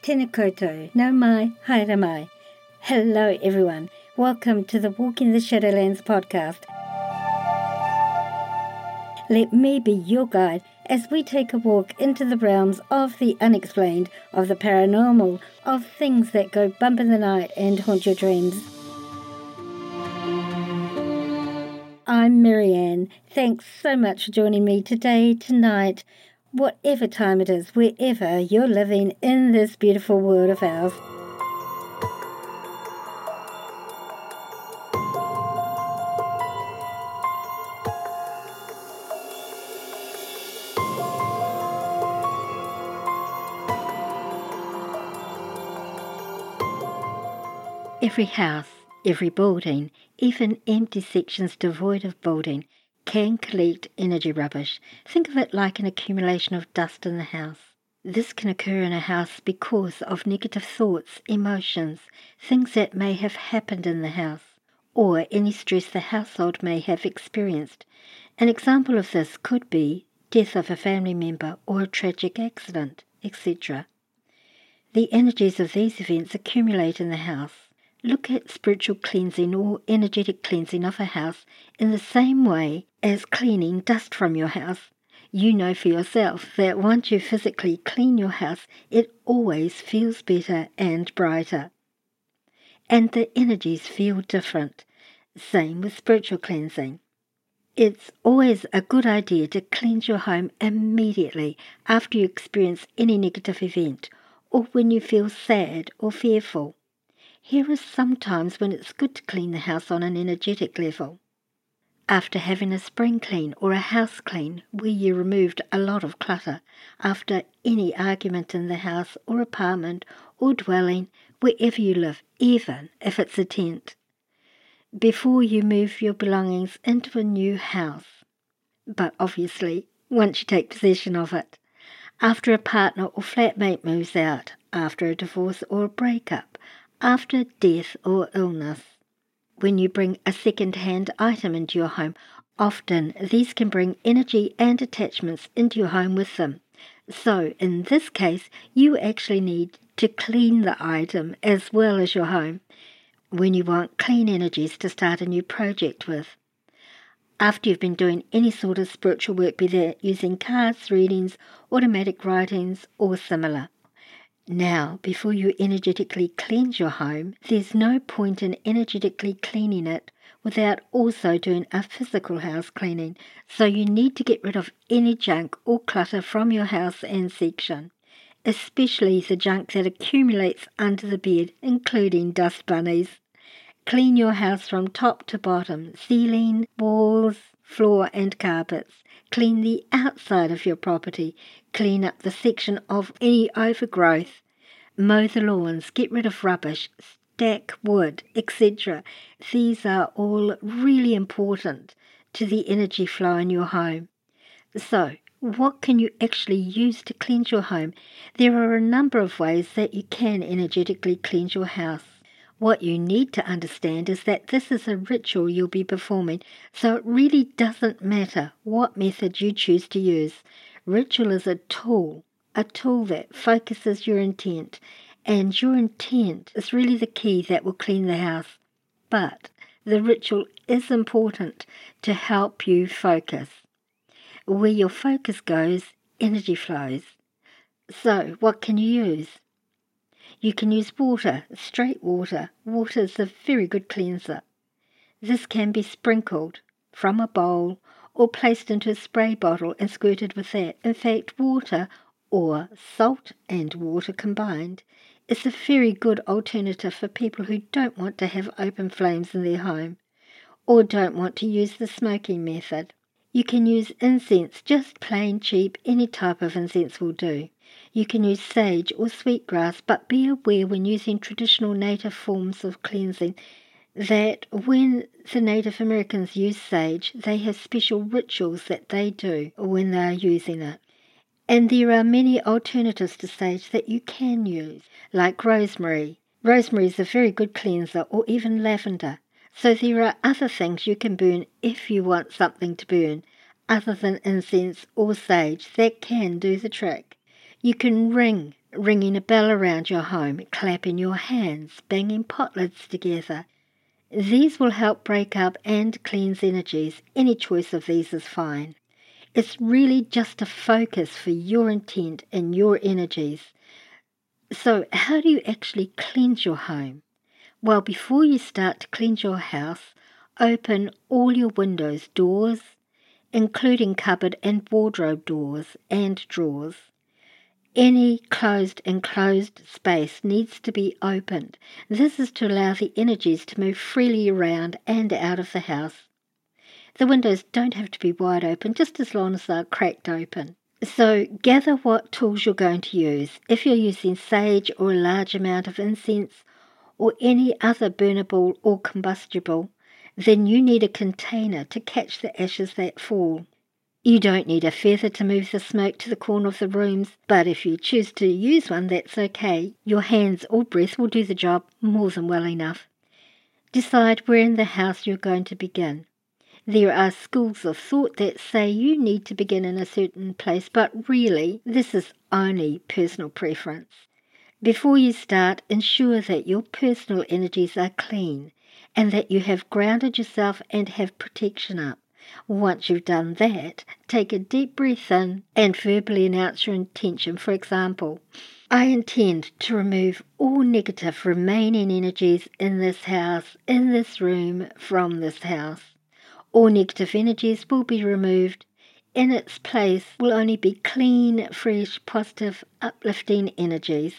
Tēnā koutou, nau mai, haere mai. Hello everyone, welcome to the Walking the Shadowlands podcast. Let me be your guide as we take a walk into the realms of the unexplained, of the paranormal, of things that go bump in the night and haunt your dreams. I'm Marianne. Thanks so much for joining me today, tonight, whatever time it is, wherever you're living in this beautiful world of ours. Every house, every building, even empty sections devoid of building, can collect energy rubbish. Think of it like an accumulation of dust in the house. This can occur in a house because of negative thoughts, emotions, things that may have happened in the house, or any stress the household may have experienced. An example of this could be death of a family member or a tragic accident, etc. The energies of these events accumulate in the house. Look at spiritual cleansing or energetic cleansing of a house in the same way as cleaning dust from your house. You know for yourself that once you physically clean your house, it always feels better and brighter. And the energies feel different. Same with spiritual cleansing. It's always a good idea to cleanse your home immediately after you experience any negative event or when you feel sad or fearful. Here are some times when it's good to clean the house on an energetic level. After having a spring clean or a house clean where you removed a lot of clutter, after any argument in the house or apartment or dwelling, wherever you live, even if it's a tent. Before you move your belongings into a new house. But obviously, once you take possession of it. After a partner or flatmate moves out, after a divorce or a breakup, after death or illness. When you bring a second hand item into your home, often these can bring energy and attachments into your home with them. So, in this case, you actually need to clean the item as well as your home when you want clean energies to start a new project with. After you've been doing any sort of spiritual work, be that using cards, readings, automatic writings, or similar. Now, before you energetically cleanse your home, there's no point in energetically cleaning it without also doing a physical house cleaning. So you need to get rid of any junk or clutter from your house and section, especially the junk that accumulates under the bed, including dust bunnies. Clean your house from top to bottom, ceiling, walls, floor and carpets. Clean the outside of your property. Clean up the section of any overgrowth. Mow the lawns. Get rid of rubbish. Stack wood, etc. These are all really important to the energy flow in your home. So, what can you actually use to cleanse your home? There are a number of ways that you can energetically cleanse your house. What you need to understand is that this is a ritual you'll be performing, so it really doesn't matter what method you choose to use. Ritual is a tool, a tool that focuses your intent, and your intent is really the key that will clean the house. But the ritual is important to help you focus. Where your focus goes, energy flows. So, what can you use? You can use water, straight water. Water is a very good cleanser. This can be sprinkled from a bowl or placed into a spray bottle and squirted with that. In fact, water or salt and water combined is a very good alternative for people who don't want to have open flames in their home or don't want to use the smoking method. You can use incense, just plain cheap, any type of incense will do. You can use sage or sweetgrass, but be aware when using traditional native forms of cleansing that when the Native Americans use sage, they have special rituals that they do when they are using it. And there are many alternatives to sage that you can use, like rosemary. Rosemary is a very good cleanser, or even lavender. So there are other things you can burn if you want something to burn, other than incense or sage, that can do the trick. You can ring ringing a bell around your home, clapping your hands, banging pot lids together. These will help break up and cleanse energies. Any choice of these is fine. It's really just a focus for your intent and your energies. So, how do you actually cleanse your home? Well, before you start to cleanse your house, open all your windows, doors, including cupboard and wardrobe doors and drawers. Any closed enclosed space needs to be opened. This is to allow the energies to move freely around and out of the house. The windows don't have to be wide open, just as long as they're cracked open. So gather what tools you're going to use. If you're using sage or a large amount of incense or any other burnable or combustible, then you need a container to catch the ashes that fall. You don't need a feather to move the smoke to the corner of the rooms, but if you choose to use one, that's okay. Your hands or breath will do the job more than well enough. Decide where in the house you're going to begin. There are schools of thought that say you need to begin in a certain place, but really, this is only personal preference. Before you start, ensure that your personal energies are clean and that you have grounded yourself and have protection up. Once you've done that, take a deep breath in and verbally announce your intention. For example, I intend to remove all negative remaining energies in this house, in this room, from this house. All negative energies will be removed. In its place will only be clean, fresh, positive, uplifting energies.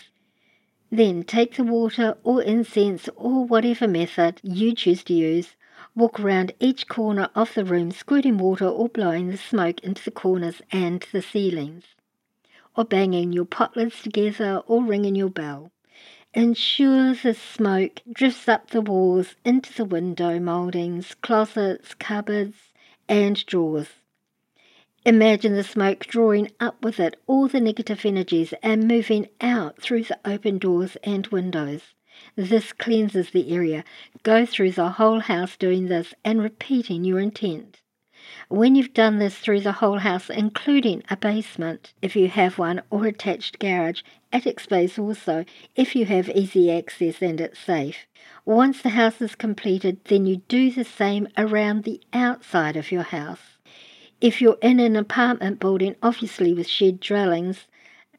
Then take the water or incense or whatever method you choose to use Walk around each corner of the room, squirting water or blowing the smoke into the corners and the ceilings, or banging your pot lids together or ringing your bell. Ensure the smoke drifts up the walls into the window mouldings, closets, cupboards, and drawers. Imagine the smoke drawing up with it all the negative energies and moving out through the open doors and windows. This cleanses the area. Go through the whole house doing this and repeating your intent. When you've done this through the whole house, including a basement, if you have one, or attached garage, attic space also, if you have easy access and it's safe. Once the house is completed, then you do the same around the outside of your house. If you're in an apartment building, obviously with shared dwellings,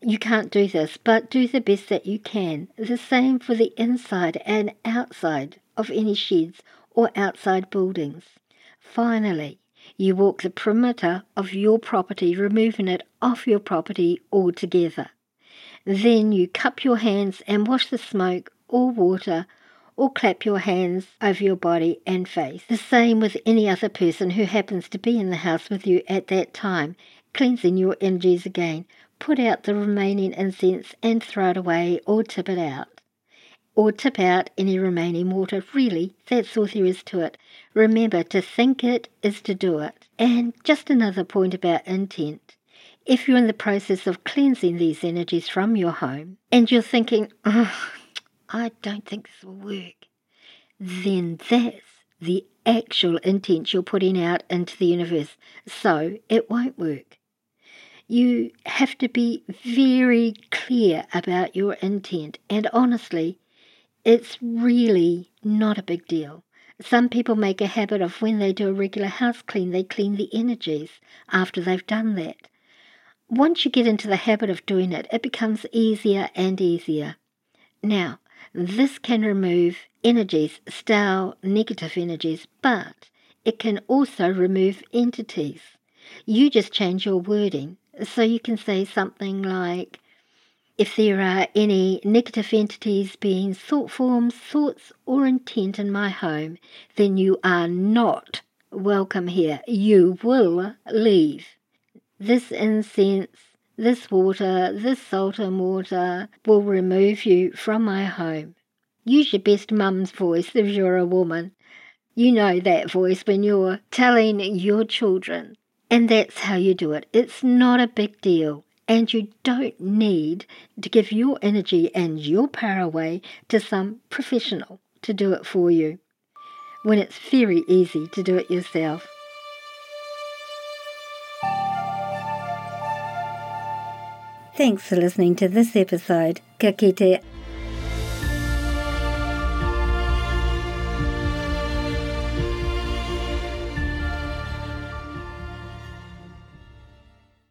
you can't do this, but do the best that you can. The same for the inside and outside of any sheds or outside buildings. Finally, you walk the perimeter of your property, removing it off your property altogether. Then you cup your hands and wash the smoke or water or clap your hands over your body and face. The same with any other person who happens to be in the house with you at that time, cleansing your energies again put out the remaining incense and throw it away or tip it out. Or tip out any remaining water. Really, that's all there is to it. Remember, to think it is to do it. And just another point about intent. If you're in the process of cleansing these energies from your home and you're thinking, oh, I don't think this will work, then that's the actual intent you're putting out into the universe. So it won't work you have to be very clear about your intent. And honestly, it's really not a big deal. Some people make a habit of when they do a regular house clean, they clean the energies after they've done that. Once you get into the habit of doing it, it becomes easier and easier. Now, this can remove energies, stale negative energies, but it can also remove entities. You just change your wording so you can say something like, if there are any negative entities being thought forms, thoughts, or intent in my home, then you are not welcome here. You will leave. This incense, this water, this salt and water will remove you from my home. Use your best mum's voice if you're a woman. You know that voice when you're telling your children and that's how you do it. It's not a big deal. And you don't need to give your energy and your power away to some professional to do it for you when it's very easy to do it yourself. Thanks for listening to this episode. Ka kite